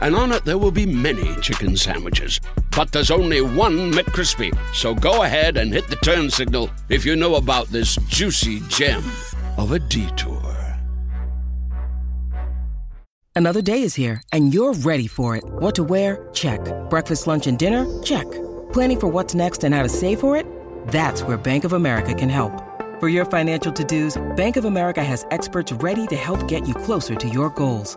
and on it there will be many chicken sandwiches. But there's only one McCrispy. So go ahead and hit the turn signal if you know about this juicy gem of a detour. Another day is here, and you're ready for it. What to wear? Check. Breakfast, lunch, and dinner? Check. Planning for what's next and how to save for it? That's where Bank of America can help. For your financial to-dos, Bank of America has experts ready to help get you closer to your goals.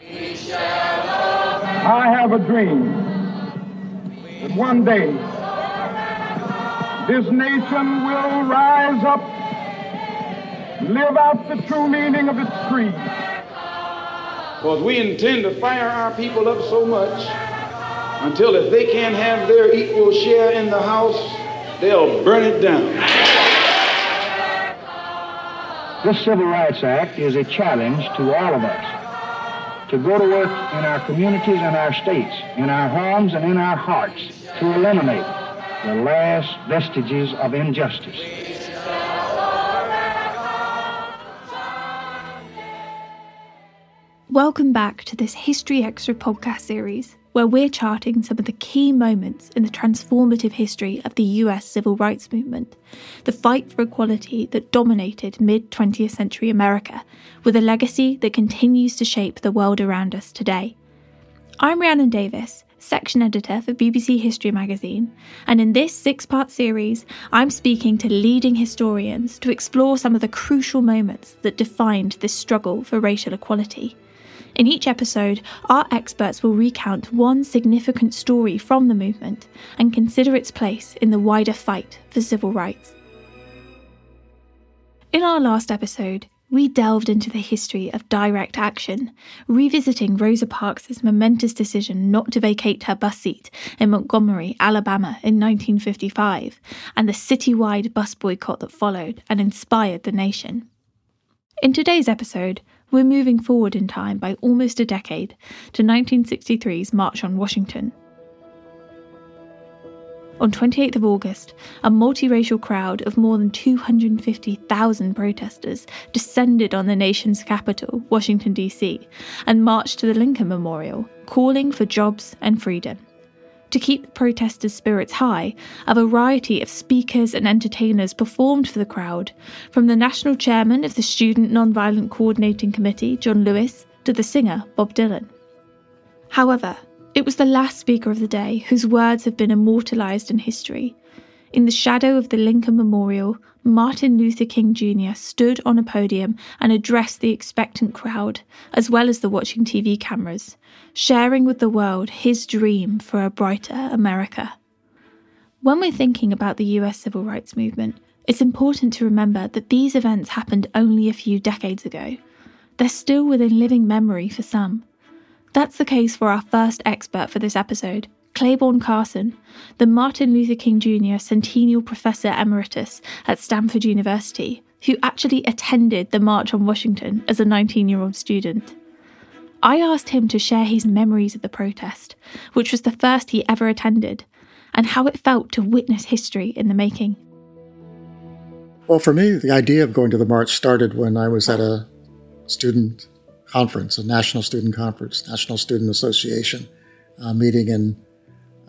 I have a dream that one day this nation will rise up, live out the true meaning of its creed. Because we intend to fire our people up so much until if they can't have their equal share in the house, they'll burn it down. This Civil Rights Act is a challenge to all of us to go to work in our communities and our states, in our homes and in our hearts, to eliminate the last vestiges of injustice. Welcome back to this History Extra podcast series, where we're charting some of the key moments in the transformative history of the US civil rights movement, the fight for equality that dominated mid 20th century America, with a legacy that continues to shape the world around us today. I'm Rhiannon Davies, section editor for BBC History magazine, and in this six part series, I'm speaking to leading historians to explore some of the crucial moments that defined this struggle for racial equality. In each episode, our experts will recount one significant story from the movement and consider its place in the wider fight for civil rights. In our last episode, we delved into the history of direct action, revisiting Rosa Parks' momentous decision not to vacate her bus seat in Montgomery, Alabama in 1955, and the citywide bus boycott that followed and inspired the nation. In today's episode, we're moving forward in time by almost a decade to 1963's March on Washington. On 28th of August, a multiracial crowd of more than 250,000 protesters descended on the nation's capital, Washington, D.C., and marched to the Lincoln Memorial, calling for jobs and freedom. To keep the protesters' spirits high, a variety of speakers and entertainers performed for the crowd, from the national chairman of the Student Nonviolent Coordinating Committee, John Lewis, to the singer, Bob Dylan. However, it was the last speaker of the day whose words have been immortalised in history. In the shadow of the Lincoln Memorial, Martin Luther King Jr. stood on a podium and addressed the expectant crowd, as well as the watching TV cameras, sharing with the world his dream for a brighter America. When we're thinking about the US civil rights movement, it's important to remember that these events happened only a few decades ago. They're still within living memory for some. That's the case for our first expert for this episode, Clayborne Carson, the Martin Luther King Jr. Centennial Professor Emeritus at Stanford University, who actually attended the March on Washington as a 19 year old student. I asked him to share his memories of the protest, which was the first he ever attended, and how it felt to witness history in the making. Well, for me, the idea of going to the march started when I was at a student conference, a national student conference, National Student Association uh, meeting in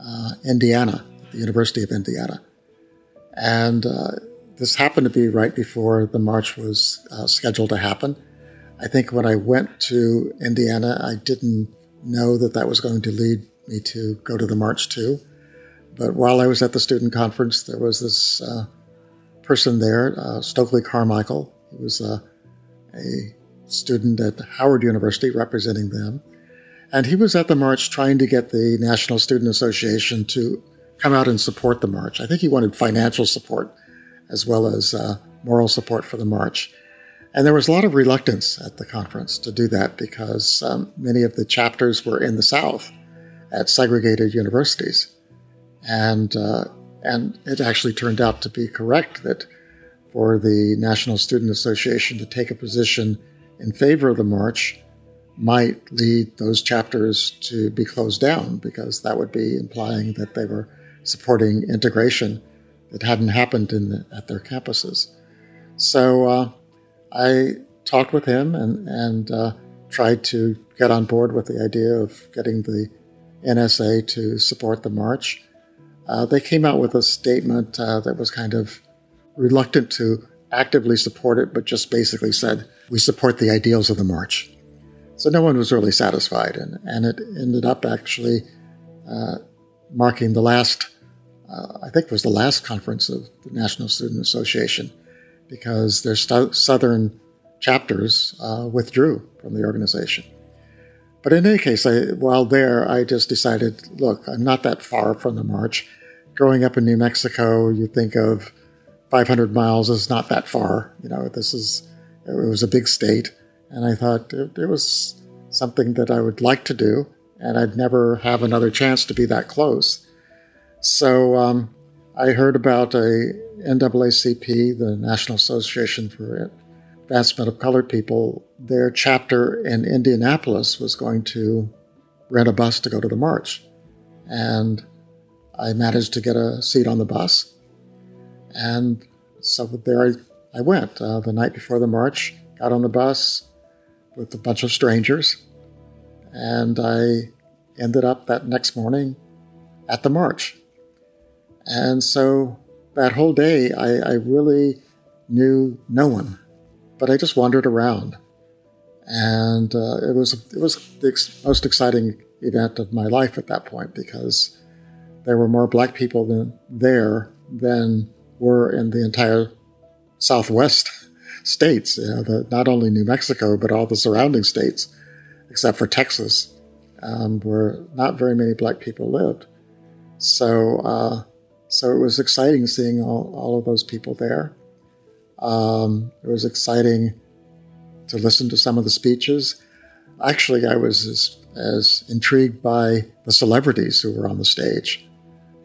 uh, Indiana, the University of Indiana. And uh, this happened to be right before the march was uh, scheduled to happen. I think when I went to Indiana, I didn't know that that was going to lead me to go to the march too. But while I was at the student conference, there was this uh, person there, uh, Stokely Carmichael, who was uh, a student at Howard University representing them. And he was at the march trying to get the National Student Association to come out and support the march. I think he wanted financial support as well as uh, moral support for the march. And there was a lot of reluctance at the conference to do that because um, many of the chapters were in the South at segregated universities. And, uh, and it actually turned out to be correct that for the National Student Association to take a position in favor of the march might lead those chapters to be closed down because that would be implying that they were supporting integration that hadn't happened the, at their campuses. So uh, I talked with him and, and uh, tried to get on board with the idea of getting the NSA to support the march. Uh, they came out with a statement uh, that was kind of reluctant to actively support it, but just basically said, We support the ideals of the march. So no one was really satisfied, and, and it ended up actually uh, marking the last, uh, I think it was the last conference of the National Student Association, because their st- southern chapters uh, withdrew from the organization. But in any case, I, while there, I just decided, look, I'm not that far from the march. Growing up in New Mexico, you think of 500 miles is not that far. You know, this is it was a big state. And I thought it, it was something that I would like to do, and I'd never have another chance to be that close. So um, I heard about a NAACP, the National Association for Advancement of Colored People. Their chapter in Indianapolis was going to rent a bus to go to the march, and I managed to get a seat on the bus, and so there I, I went uh, the night before the march. Got on the bus, with a bunch of strangers. And I ended up that next morning at the march. And so that whole day, I, I really knew no one, but I just wandered around. And uh, it was it was the ex- most exciting event of my life at that point because there were more black people than there than were in the entire Southwest states, you know, the, not only New Mexico, but all the surrounding states, except for Texas, um, where not very many black people lived. So, uh, so it was exciting seeing all, all of those people there. Um, it was exciting to listen to some of the speeches. Actually, I was as, as intrigued by the celebrities who were on the stage.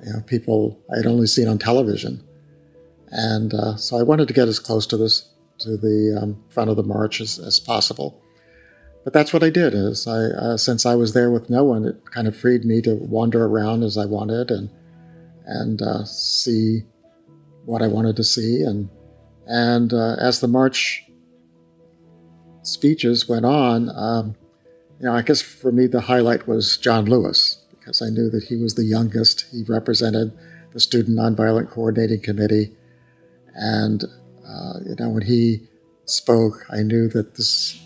You know, people I had only seen on television. And uh, so I wanted to get as close to this to the um, front of the march as, as, possible. But that's what I did. Is I uh, since I was there with no one, it kind of freed me to wander around as I wanted and and uh, see what I wanted to see. And and uh, as the march speeches went on, um, you know, I guess for me the highlight was John Lewis because I knew that he was the youngest. He represented the Student Nonviolent Coordinating Committee, and uh, you know, when he spoke, I knew that this,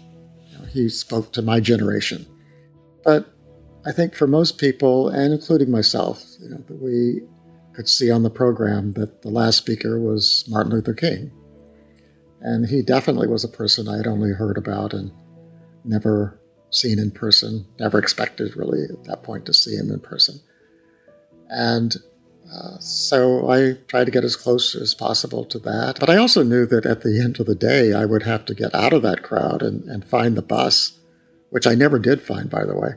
you know, he spoke to my generation. But I think for most people, and including myself, you know, that we could see on the program that the last speaker was Martin Luther King. And he definitely was a person I had only heard about and never seen in person, never expected really at that point to see him in person. And so I tried to get as close as possible to that. But I also knew that at the end of the day, I would have to get out of that crowd and, and find the bus, which I never did find, by the way.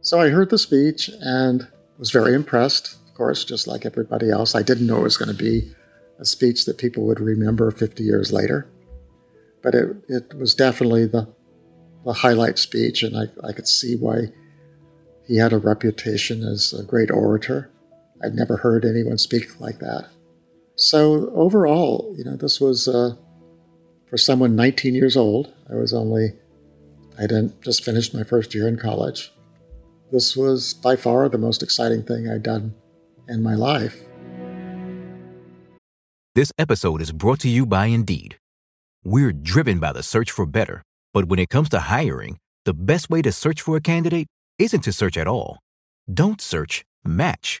So I heard the speech and was very impressed, of course, just like everybody else. I didn't know it was going to be a speech that people would remember 50 years later. But it, it was definitely the, the highlight speech, and I, I could see why he had a reputation as a great orator. I'd never heard anyone speak like that. So overall, you know, this was uh, for someone 19 years old. I was only, I didn't just finished my first year in college. This was by far the most exciting thing I'd done in my life. This episode is brought to you by Indeed. We're driven by the search for better, but when it comes to hiring, the best way to search for a candidate isn't to search at all. Don't search, match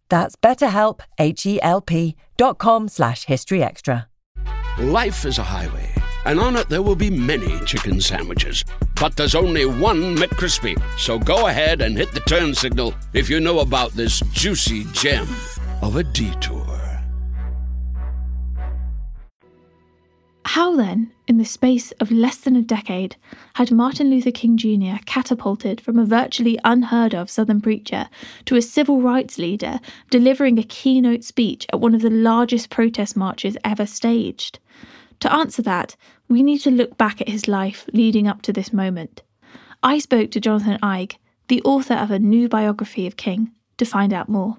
That's betterhelp, H-E-L-P dot com slash historyextra. Life is a highway, and on it there will be many chicken sandwiches. But there's only one McCrispy. So go ahead and hit the turn signal if you know about this juicy gem of a detour. How then, in the space of less than a decade, had Martin Luther King Jr. catapulted from a virtually unheard of Southern preacher to a civil rights leader delivering a keynote speech at one of the largest protest marches ever staged? To answer that, we need to look back at his life leading up to this moment. I spoke to Jonathan Eig, the author of a new biography of King, to find out more.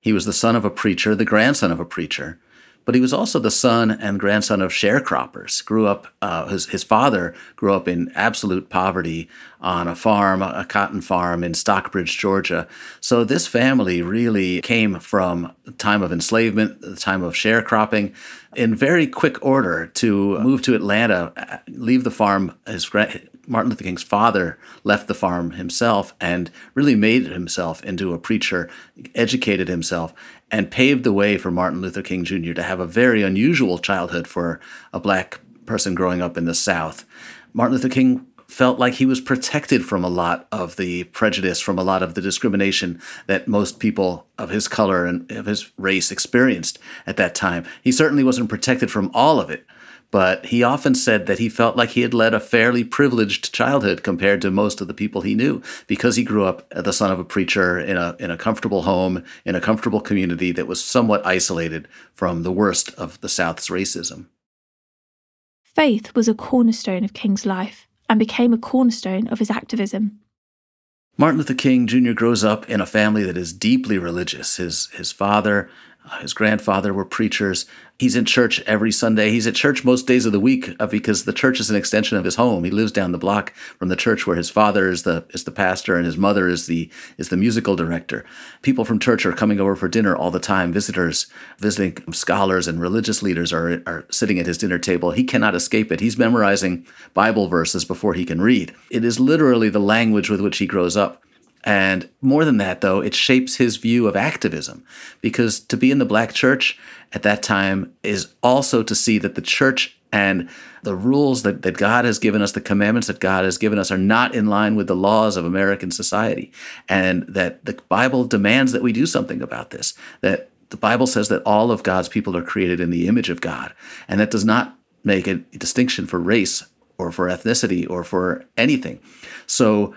He was the son of a preacher, the grandson of a preacher but he was also the son and grandson of sharecroppers. Grew up, uh, his his father grew up in absolute poverty on a farm, a cotton farm in Stockbridge, Georgia. So this family really came from the time of enslavement, the time of sharecropping, in very quick order to move to Atlanta, leave the farm. His Martin Luther King's father left the farm himself and really made himself into a preacher, educated himself, and paved the way for Martin Luther King Jr. to have a very unusual childhood for a black person growing up in the South. Martin Luther King felt like he was protected from a lot of the prejudice, from a lot of the discrimination that most people of his color and of his race experienced at that time. He certainly wasn't protected from all of it, but he often said that he felt like he had led a fairly privileged childhood compared to most of the people he knew because he grew up the son of a preacher in a in a comfortable home in a comfortable community that was somewhat isolated from the worst of the South's racism. Faith was a cornerstone of King's life and became a cornerstone of his activism. Martin Luther King Jr. grows up in a family that is deeply religious. His his father uh, his grandfather were preachers. He's in church every Sunday. He's at church most days of the week uh, because the church is an extension of his home. He lives down the block from the church where his father is the is the pastor and his mother is the is the musical director. People from church are coming over for dinner all the time. Visitors, visiting scholars and religious leaders are are sitting at his dinner table. He cannot escape it. He's memorizing Bible verses before he can read. It is literally the language with which he grows up. And more than that, though, it shapes his view of activism because to be in the black church at that time is also to see that the church and the rules that, that God has given us, the commandments that God has given us, are not in line with the laws of American society. And that the Bible demands that we do something about this, that the Bible says that all of God's people are created in the image of God, and that does not make a distinction for race or for ethnicity or for anything. So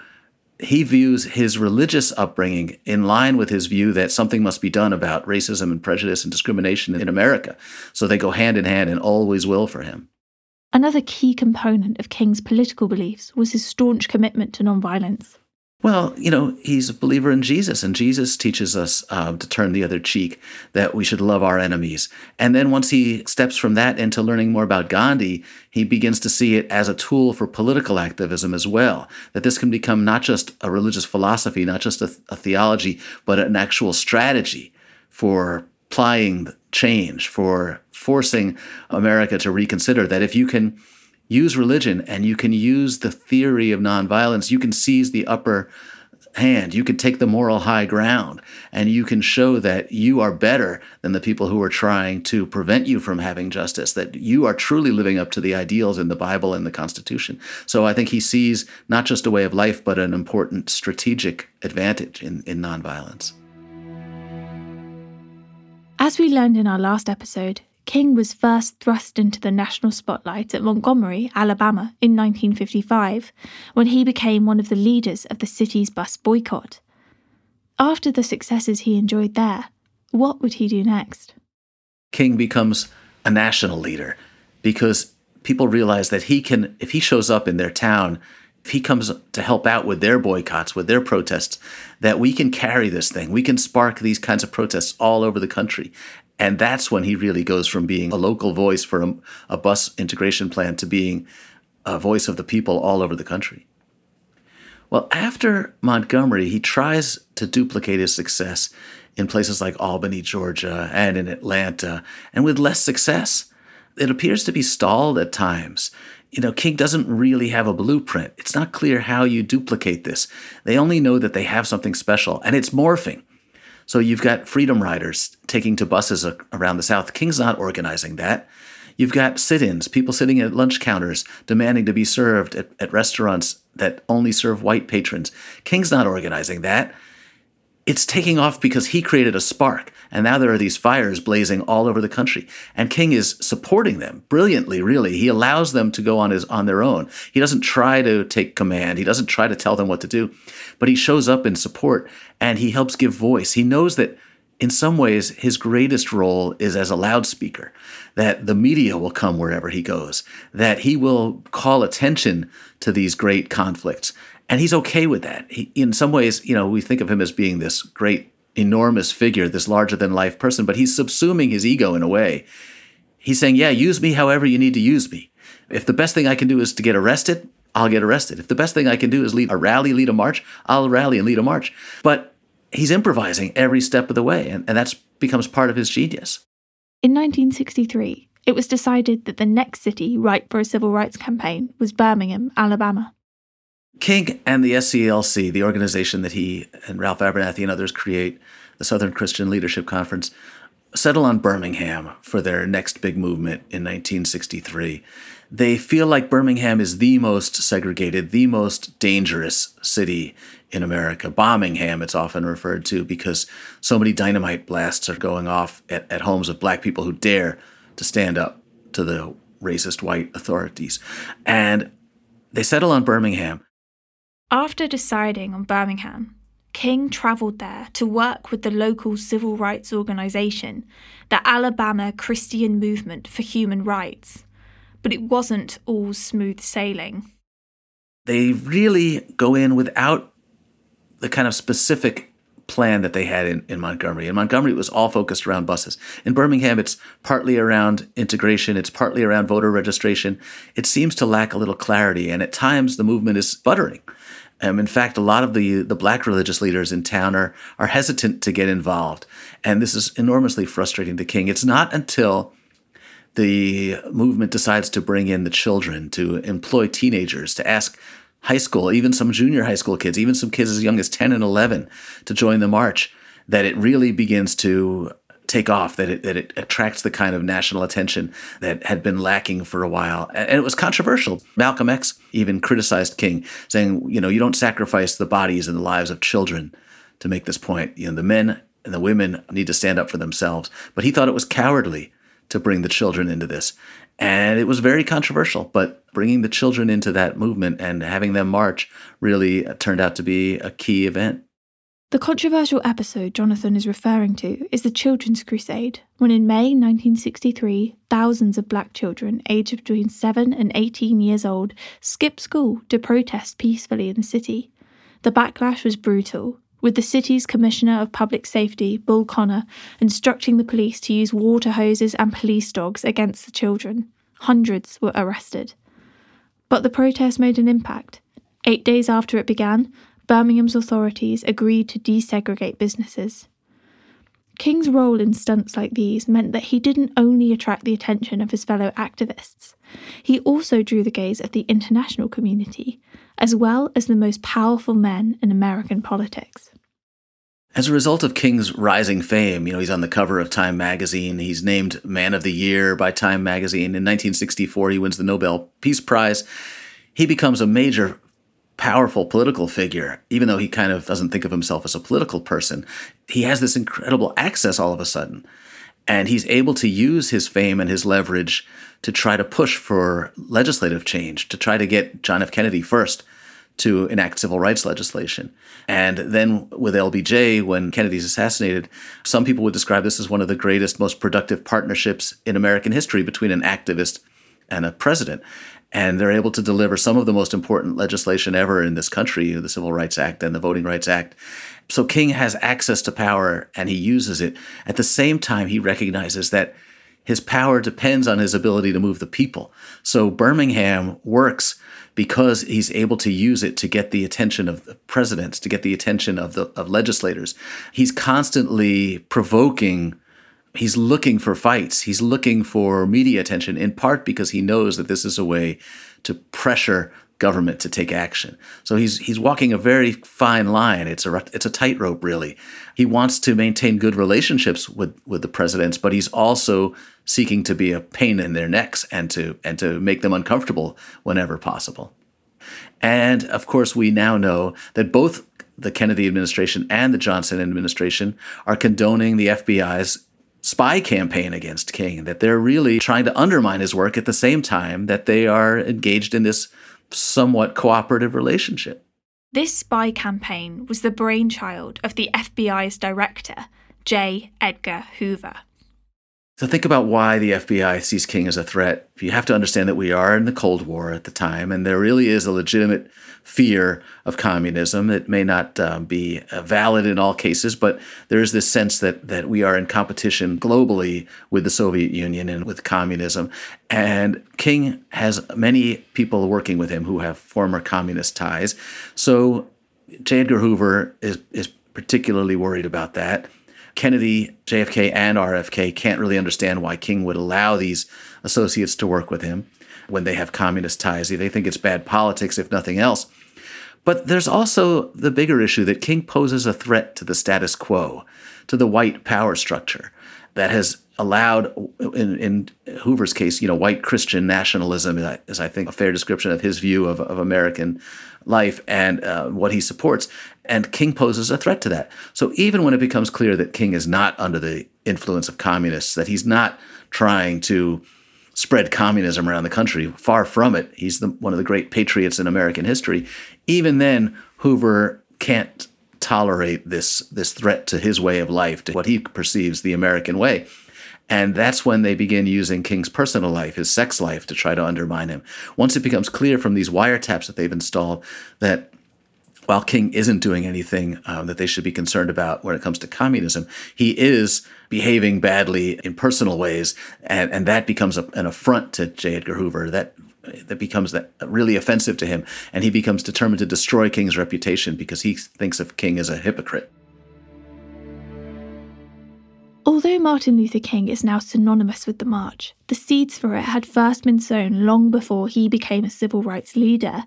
he views his religious upbringing in line with his view that something must be done about racism and prejudice and discrimination in America. So they go hand in hand and always will for him. Another key component of King's political beliefs was his staunch commitment to nonviolence. Well, you know, he's a believer in Jesus, and Jesus teaches us um, to turn the other cheek, that we should love our enemies. And then once he steps from that into learning more about Gandhi, he begins to see it as a tool for political activism as well. That this can become not just a religious philosophy, not just a, a theology, but an actual strategy for applying change, for forcing America to reconsider that if you can use religion and you can use the theory of nonviolence. You can seize the upper hand. You can take the moral high ground and you can show that you are better than the people who are trying to prevent you from having justice, that you are truly living up to the ideals in the Bible and the Constitution. So I think he sees not just a way of life, but an important strategic advantage in, in nonviolence. As we learned in our last episode, King was first thrust into the national spotlight at Montgomery, Alabama in 1955, when he became one of the leaders of the city's bus boycott. After the successes he enjoyed there, what would he do next? King becomes a national leader because people realize that he can, if he shows up in their town, if he comes to help out with their boycotts, with their protests, that we can carry this thing. We can spark these kinds of protests all over the country. And that's when he really goes from being a local voice for a, a bus integration plan to being a voice of the people all over the country. Well, after Montgomery, he tries to duplicate his success in places like Albany, Georgia, and in Atlanta, and with less success. It appears to be stalled at times. You know, King doesn't really have a blueprint. It's not clear how you duplicate this. They only know that they have something special, and it's morphing. So you've got freedom riders taking to buses around the South. King's not organizing that. You've got sit ins, people sitting at lunch counters demanding to be served at, at restaurants that only serve white patrons. King's not organizing that it's taking off because he created a spark. And now there are these fires blazing all over the country. And King is supporting them brilliantly, really. He allows them to go on his on their own. He doesn't try to take command. He doesn't try to tell them what to do. But he shows up in support and he helps give voice. He knows that in some ways his greatest role is as a loudspeaker, that the media will come wherever he goes, that he will call attention to these great conflicts and he's okay with that. He, in some ways, you know, we think of him as being this great, enormous figure, this larger than life person, but he's subsuming his ego in a way. He's saying, yeah, use me however you need to use me. If the best thing I can do is to get arrested, I'll get arrested. If the best thing I can do is lead a rally, lead a march, I'll rally and lead a march. But he's improvising every step of the way, and, and that becomes part of his genius. In 1963, it was decided that the next city ripe for a civil rights campaign was Birmingham, Alabama. King and the SCLC, the organization that he and Ralph Abernathy and others create, the Southern Christian Leadership Conference, settle on Birmingham for their next big movement in 1963. They feel like Birmingham is the most segregated, the most dangerous city in America. Bombingham, it's often referred to because so many dynamite blasts are going off at, at homes of black people who dare to stand up to the racist white authorities. And they settle on Birmingham. After deciding on Birmingham, King travelled there to work with the local civil rights organisation, the Alabama Christian Movement for Human Rights. But it wasn't all smooth sailing. They really go in without the kind of specific plan that they had in, in Montgomery. In Montgomery, it was all focused around buses. In Birmingham, it's partly around integration, it's partly around voter registration. It seems to lack a little clarity, and at times the movement is sputtering. Um, in fact, a lot of the the black religious leaders in town are are hesitant to get involved, and this is enormously frustrating to King. It's not until the movement decides to bring in the children, to employ teenagers, to ask high school, even some junior high school kids, even some kids as young as 10 and 11 to join the march, that it really begins to take off, that it, that it attracts the kind of national attention that had been lacking for a while. And it was controversial. Malcolm X even criticized King, saying, you know, you don't sacrifice the bodies and the lives of children to make this point. You know, the men and the women need to stand up for themselves. But he thought it was cowardly to bring the children into this. And it was very controversial, but bringing the children into that movement and having them march really turned out to be a key event. The controversial episode Jonathan is referring to is the Children's Crusade, when in May 1963, thousands of black children aged between 7 and 18 years old skipped school to protest peacefully in the city. The backlash was brutal, with the city's Commissioner of Public Safety, Bull Connor, instructing the police to use water hoses and police dogs against the children. Hundreds were arrested. But the protest made an impact. Eight days after it began, Birmingham's authorities agreed to desegregate businesses. King's role in stunts like these meant that he didn't only attract the attention of his fellow activists, he also drew the gaze of the international community, as well as the most powerful men in American politics. As a result of King's rising fame, you know, he's on the cover of Time magazine. He's named Man of the Year by Time magazine. In 1964, he wins the Nobel Peace Prize. He becomes a major powerful political figure, even though he kind of doesn't think of himself as a political person. He has this incredible access all of a sudden. And he's able to use his fame and his leverage to try to push for legislative change, to try to get John F. Kennedy first to enact civil rights legislation. And then with LBJ, when Kennedy's assassinated, some people would describe this as one of the greatest, most productive partnerships in American history between an activist and a president and they're able to deliver some of the most important legislation ever in this country, the Civil Rights Act and the Voting Rights Act. So King has access to power and he uses it. At the same time, he recognizes that his power depends on his ability to move the people. So Birmingham works because he's able to use it to get the attention of the presidents, to get the attention of the of legislators. He's constantly provoking he's looking for fights. He's looking for media attention in part because he knows that this is a way to pressure government to take action. So he's he's walking a very fine line. It's a it's a tightrope really. He wants to maintain good relationships with with the presidents, but he's also seeking to be a pain in their necks and to and to make them uncomfortable whenever possible. And of course, we now know that both the Kennedy administration and the Johnson administration are condoning the FBI's spy campaign against King, that they're really trying to undermine his work at the same time that they are engaged in this somewhat cooperative relationship. This spy campaign was the brainchild of the FBI's director, J. Edgar Hoover. So think about why the FBI sees King as a threat. You have to understand that we are in the Cold War at the time, and there really is a legitimate fear of communism. It may not um, be uh, valid in all cases, but there is this sense that that we are in competition globally with the Soviet Union and with communism. And King has many people working with him who have former communist ties. So J. Edgar Hoover is is particularly worried about that. Kennedy, JFK, and RFK can't really understand why King would allow these associates to work with him when they have communist ties. They think it's bad politics, if nothing else. But there's also the bigger issue that King poses a threat to the status quo, to the white power structure that has allowed, in, in Hoover's case, you know, white Christian nationalism is, I think, a fair description of his view of, of American life and uh, what he supports. And King poses a threat to that. So even when it becomes clear that King is not under the influence of communists, that he's not trying to spread communism around the country, far from it. He's the, one of the great patriots in American history. Even then, Hoover can't tolerate this this threat to his way of life, to what he perceives the American way. And that's when they begin using King's personal life, his sex life, to try to undermine him. Once it becomes clear from these wiretaps that they've installed that while King isn't doing anything um, that they should be concerned about when it comes to communism, he is behaving badly in personal ways, and, and that becomes a, an affront to J. Edgar Hoover. That that becomes that really offensive to him, and he becomes determined to destroy King's reputation because he thinks of King as a hypocrite. Although Martin Luther King is now synonymous with the march, the seeds for it had first been sown long before he became a civil rights leader.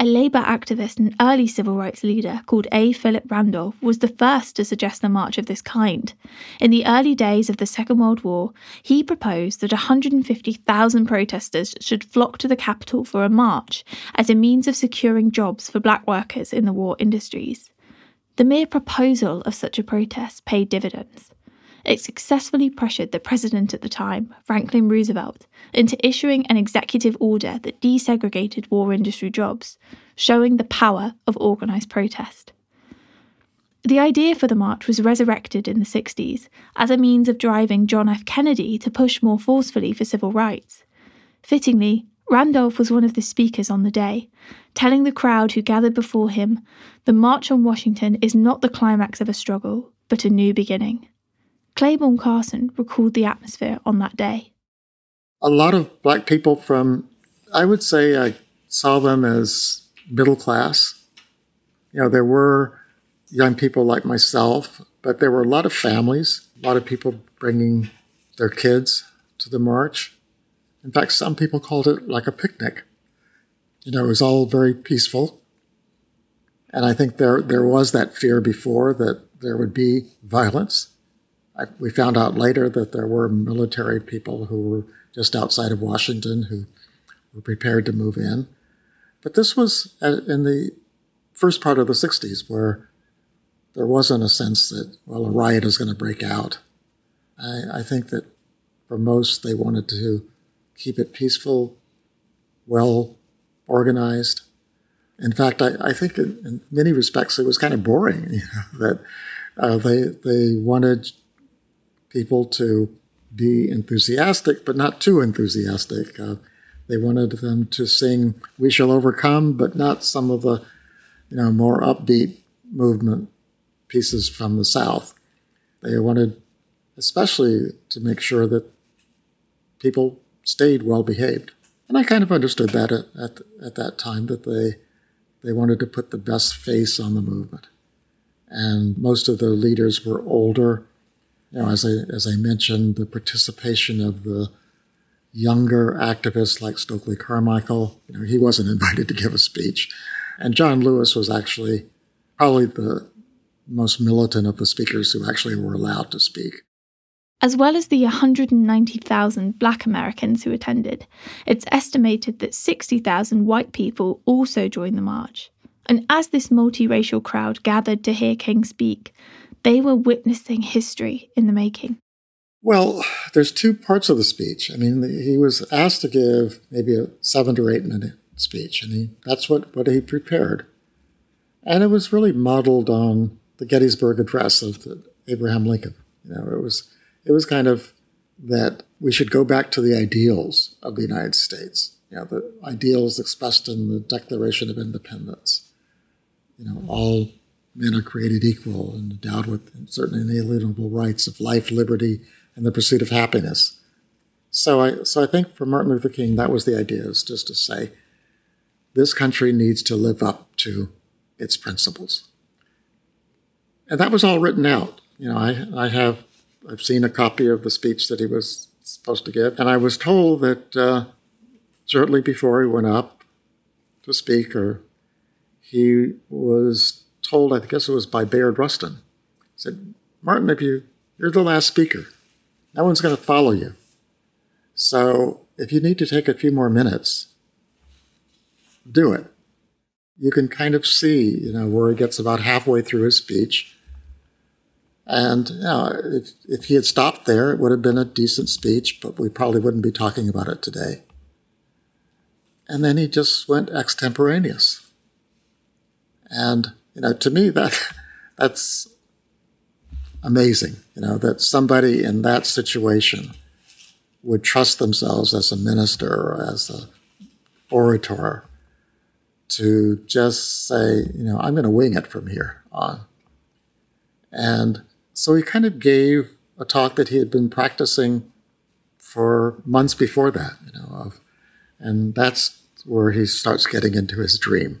A Labour activist and early civil rights leader called A. Philip Randolph was the first to suggest a march of this kind. In the early days of the Second World War, he proposed that 150,000 protesters should flock to the capital for a march as a means of securing jobs for black workers in the war industries. The mere proposal of such a protest paid dividends. It successfully pressured the president at the time, Franklin Roosevelt, into issuing an executive order that desegregated war industry jobs, showing the power of organised protest. The idea for the march was resurrected in the 60s as a means of driving John F. Kennedy to push more forcefully for civil rights. Fittingly, Randolph was one of the speakers on the day, telling the crowd who gathered before him the March on Washington is not the climax of a struggle, but a new beginning. Clayborne Carson recalled the atmosphere on that day. A lot of black people from, I would say, I saw them as middle class. You know, there were young people like myself, but there were a lot of families, a lot of people bringing their kids to the march. In fact, some people called it like a picnic. You know, it was all very peaceful. And I think there, there was that fear before that there would be violence. I, we found out later that there were military people who were just outside of Washington who were prepared to move in. But this was in the first part of the 60s where there wasn't a sense that, well, a riot is going to break out. I, I think that for most, they wanted to keep it peaceful, well organized. In fact, I, I think in, in, many respects it was kind of boring, you know, that uh, they, they wanted people to be enthusiastic, but not too enthusiastic. Uh, they wanted them to sing "We Shall Overcome," but not some of the, you know, more upbeat movement pieces from the South. They wanted, especially, to make sure that people stayed well behaved. And I kind of understood that at, at, at, that time that they, they wanted to put the best face on the movement. And most of the leaders were older. You know, as I, as I mentioned, the participation of the younger activists like Stokely Carmichael, you know, he wasn't invited to give a speech. And John Lewis was actually probably the most militant of the speakers who actually were allowed to speak. As well as the 190,000 black Americans who attended, it's estimated that 60,000 white people also joined the march. And as this multiracial crowd gathered to hear King speak, they were witnessing history in the making. Well, there's two parts of the speech. I mean, he was asked to give maybe a seven to eight minute speech, and he, that's what, what he prepared. And it was really modeled on the Gettysburg Address of Abraham Lincoln. You know, it was it was kind of that we should go back to the ideals of the United States. You know, the ideals expressed in the Declaration of Independence. You know, all men are created equal and endowed with certain inalienable rights of life, liberty, and the pursuit of happiness. So I, so I think for Martin Luther King, that was the idea, is just to say, this country needs to live up to its principles. And that was all written out. You know, I, I have I've seen a copy of the speech that he was supposed to give, and I was told that uh, shortly before he went up to speak, or he was told, I guess it was by Bayard Rustin, said, Martin, if you you're the last speaker, no one's going to follow you. So if you need to take a few more minutes, do it. You can kind of see, you know, where he gets about halfway through his speech and you know, if, if he had stopped there, it would have been a decent speech, but we probably wouldn't be talking about it today. And then he just went extemporaneous. And, you know, to me, that that's amazing, you know, that somebody in that situation would trust themselves as a minister or as a orator to just say, you know, I'm going to wing it from here on. And so he kind of gave a talk that he had been practicing for months before that, you know, of, and that's where he starts getting into his dream.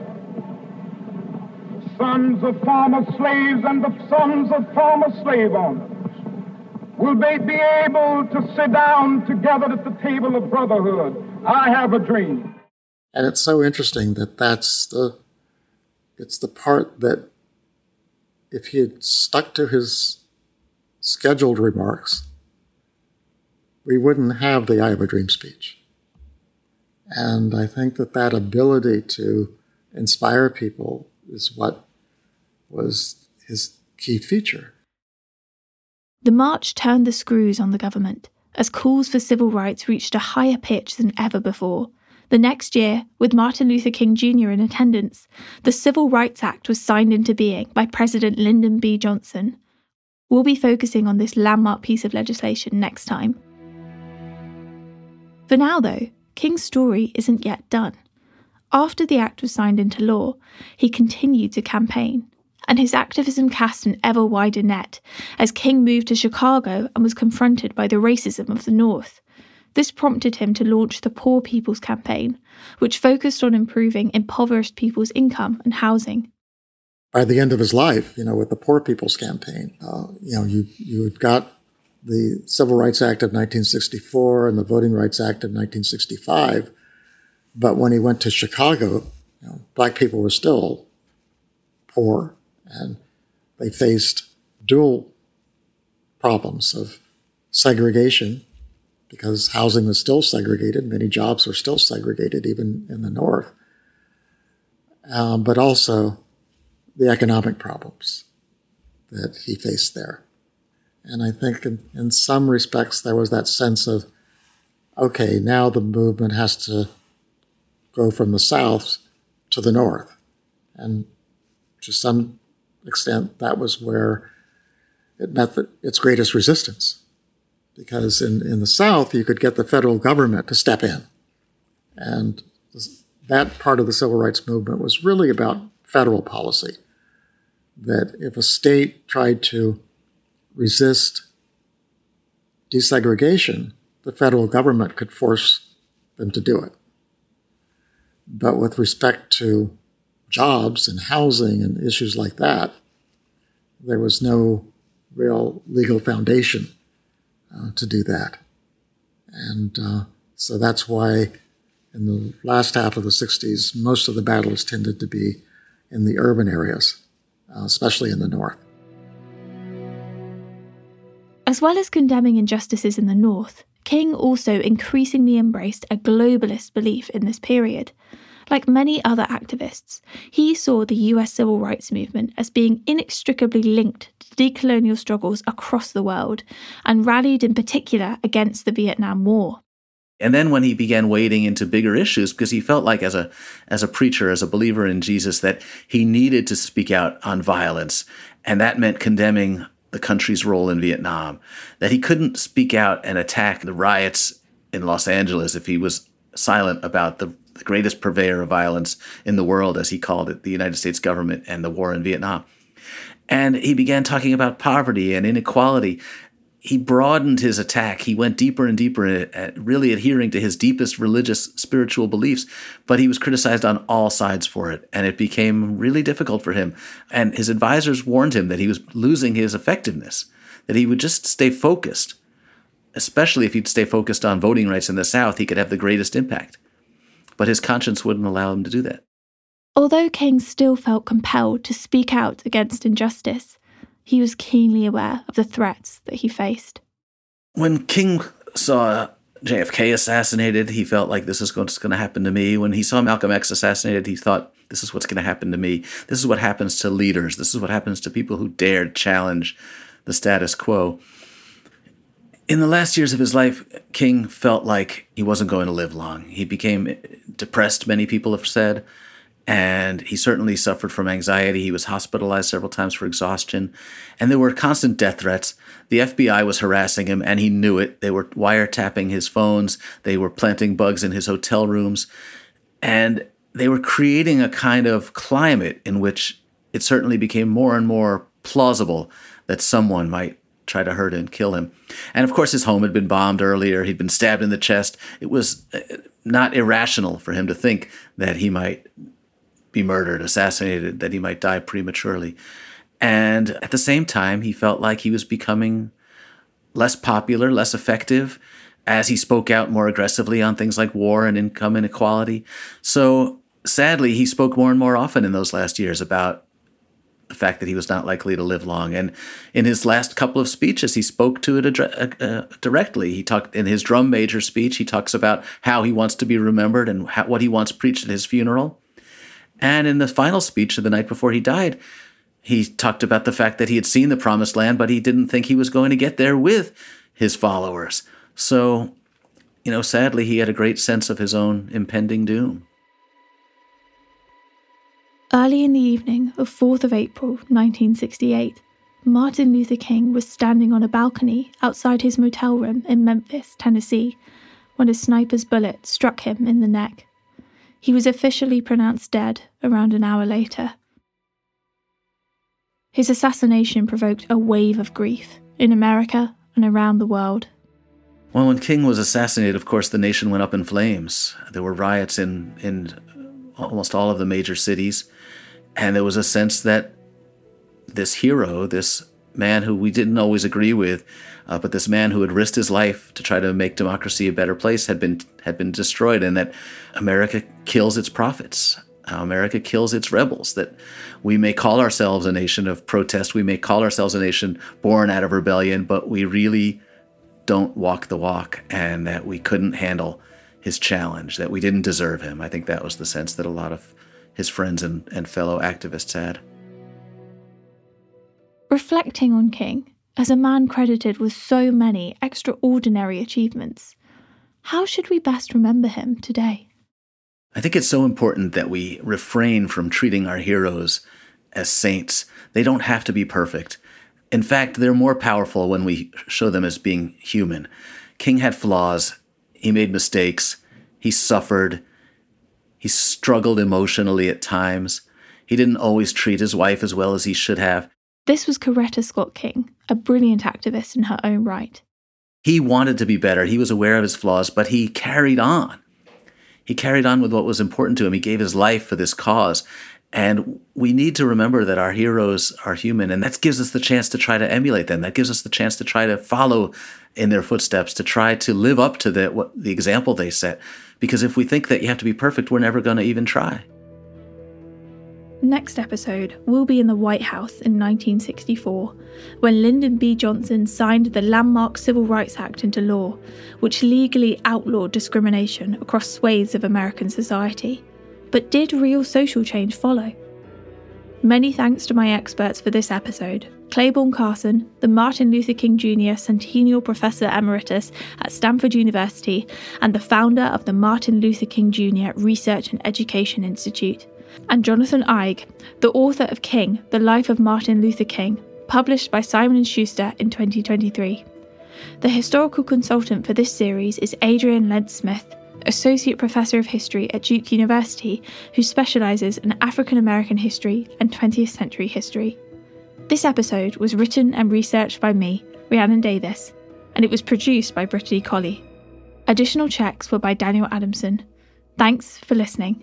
sons of former slaves and the sons of former slave owners will they be able to sit down together at the table of brotherhood. I have a dream. And it's so interesting that that's the it's the part that if he had stuck to his scheduled remarks, we wouldn't have the I have a dream speech. And I think that that ability to inspire people is what was his key feature. The march turned the screws on the government as calls for civil rights reached a higher pitch than ever before. The next year, with Martin Luther King Jr. in attendance, the Civil Rights Act was signed into being by President Lyndon B. Johnson. We'll be focusing on this landmark piece of legislation next time. For now, though, King's story isn't yet done. After the act was signed into law, he continued to campaign, and his activism cast an ever wider net as King moved to Chicago and was confronted by the racism of the North. This prompted him to launch the Poor People's Campaign, which focused on improving impoverished people's income and housing. By the end of his life, you know, with the Poor People's Campaign, uh, you know, you you had got the Civil Rights Act of 1964 and the Voting Rights Act of 1965, but when he went to Chicago, you know, black people were still poor, and they faced dual problems of segregation because housing was still segregated. Many jobs were still segregated, even in the North. Um, but also the economic problems that he faced there. And I think in, in some respects, there was that sense of, okay, now the movement has to go from the South to the North. And to some extent, that was where it met the, its greatest resistance because in, in the South, you could get the federal government to step in. And that part of the civil rights movement was really about federal policy. That if a state tried to resist desegregation, the federal government could force them to do it. But with respect to jobs and housing and issues like that, there was no real legal foundation uh, to do that. And uh, so that's why in the last half of the 60s, most of the battles tended to be in the urban areas, uh, especially in the North. As well as condemning injustices in the North, King also increasingly embraced a globalist belief in this period. Like many other activists, he saw the US civil rights movement as being inextricably linked to decolonial struggles across the world and rallied in particular against the Vietnam War. And then when he began wading into bigger issues, because he felt like as a as a preacher, as a believer in Jesus, that he needed to speak out on violence, and that meant condemning the country's role in Vietnam. That he couldn't speak out and attack the riots in Los Angeles if he was silent about the the greatest purveyor of violence in the world, as he called it, the United States government and the war in Vietnam. And he began talking about poverty and inequality. He broadened his attack. He went deeper and deeper, at really adhering to his deepest religious, spiritual beliefs. But he was criticized on all sides for it, and it became really difficult for him. And his advisors warned him that he was losing his effectiveness, that he would just stay focused. Especially if he'd stay focused on voting rights in the South, he could have the greatest impact but his conscience wouldn't allow him to do that. Although King still felt compelled to speak out against injustice, he was keenly aware of the threats that he faced. When King saw JFK assassinated, he felt like this is what's going to happen to me. When he saw Malcolm X assassinated, he thought, this is what's going to happen to me. This is what happens to leaders. This is what happens to people who dare challenge the status quo. In the last years of his life, King felt like he wasn't going to live long. He became depressed, many people have said, and he certainly suffered from anxiety. He was hospitalized several times for exhaustion, and there were constant death threats. The FBI was harassing him, and he knew it. They were wiretapping his phones, they were planting bugs in his hotel rooms, and they were creating a kind of climate in which it certainly became more and more plausible that someone might try to hurt and kill him. And of course, his home had been bombed earlier. He'd been stabbed in the chest. It was uh, not irrational for him to think that he might be murdered, assassinated, that he might die prematurely. And at the same time, he felt like he was becoming less popular, less effective as he spoke out more aggressively on things like war and income inequality. So sadly, he spoke more and more often in those last years about the fact that he was not likely to live long. And in his last couple of speeches, he spoke to it uh, uh, directly. He talked in his drum major speech. He talks about how he wants to be remembered and how, what he wants preached at his funeral. And in the final speech of the night before he died, he talked about the fact that he had seen the promised land, but he didn't think he was going to get there with his followers. So, you know, sadly, he had a great sense of his own impending doom. Early in the evening of 4th of April 1968, Martin Luther King was standing on a balcony outside his motel room in Memphis, Tennessee, when a sniper's bullet struck him in the neck. He was officially pronounced dead around an hour later. His assassination provoked a wave of grief in America and around the world. Well, when King was assassinated, of course, the nation went up in flames. There were riots in, in almost all of the major cities. And there was a sense that this hero, this man who we didn't always agree with, uh, but this man who had risked his life to try to make democracy a better place had been had been destroyed, and that America kills its prophets. Uh, America kills its rebels. That we may call ourselves a nation of protest, we may call ourselves a nation born out of rebellion, but we really don't walk the walk, and that we couldn't handle his challenge, that we didn't deserve him. I think that was the sense that a lot of his friends and, and fellow activists had. Reflecting on King, as a man credited with so many extraordinary achievements, how should we best remember him today? I think it's so important that we refrain from treating our heroes as saints. They don't have to be perfect. In fact, they're more powerful when we show them as being human. King had flaws, he made mistakes, he suffered, he struggled emotionally at times. He didn't always treat his wife as well as he should have. This was Coretta Scott King, a brilliant activist in her own right. He wanted to be better. He was aware of his flaws, but he carried on. He carried on with what was important to him. He gave his life for this cause. And we need to remember that our heroes are human, and that gives us the chance to try to emulate them. That gives us the chance to try to follow in their footsteps, to try to live up to the, what, the example they set. Because if we think that you have to be perfect, we're never going to even try. Next episode, we'll be in the White House in 1964 when Lyndon B. Johnson signed the landmark Civil Rights Act into law, which legally outlawed discrimination across swathes of American society. But did real social change follow? Many thanks to my experts for this episode Clayborne Carson, the Martin Luther King Jr. Centennial Professor Emeritus at Stanford University and the founder of the Martin Luther King Jr. Research and Education Institute, and Jonathan Eig, the author of King: The Life of Martin Luther King, published by Simon & Schuster in 2023. The historical consultant for this series is Adriane Lentz Smith, Associate Professor of History at Duke University, who specialises in African American history and 20th century history. This episode was written and researched by me, Rhiannon Davies, and it was produced by Brittany Colley. Additional checks were by Daniel Adamson. Thanks for listening.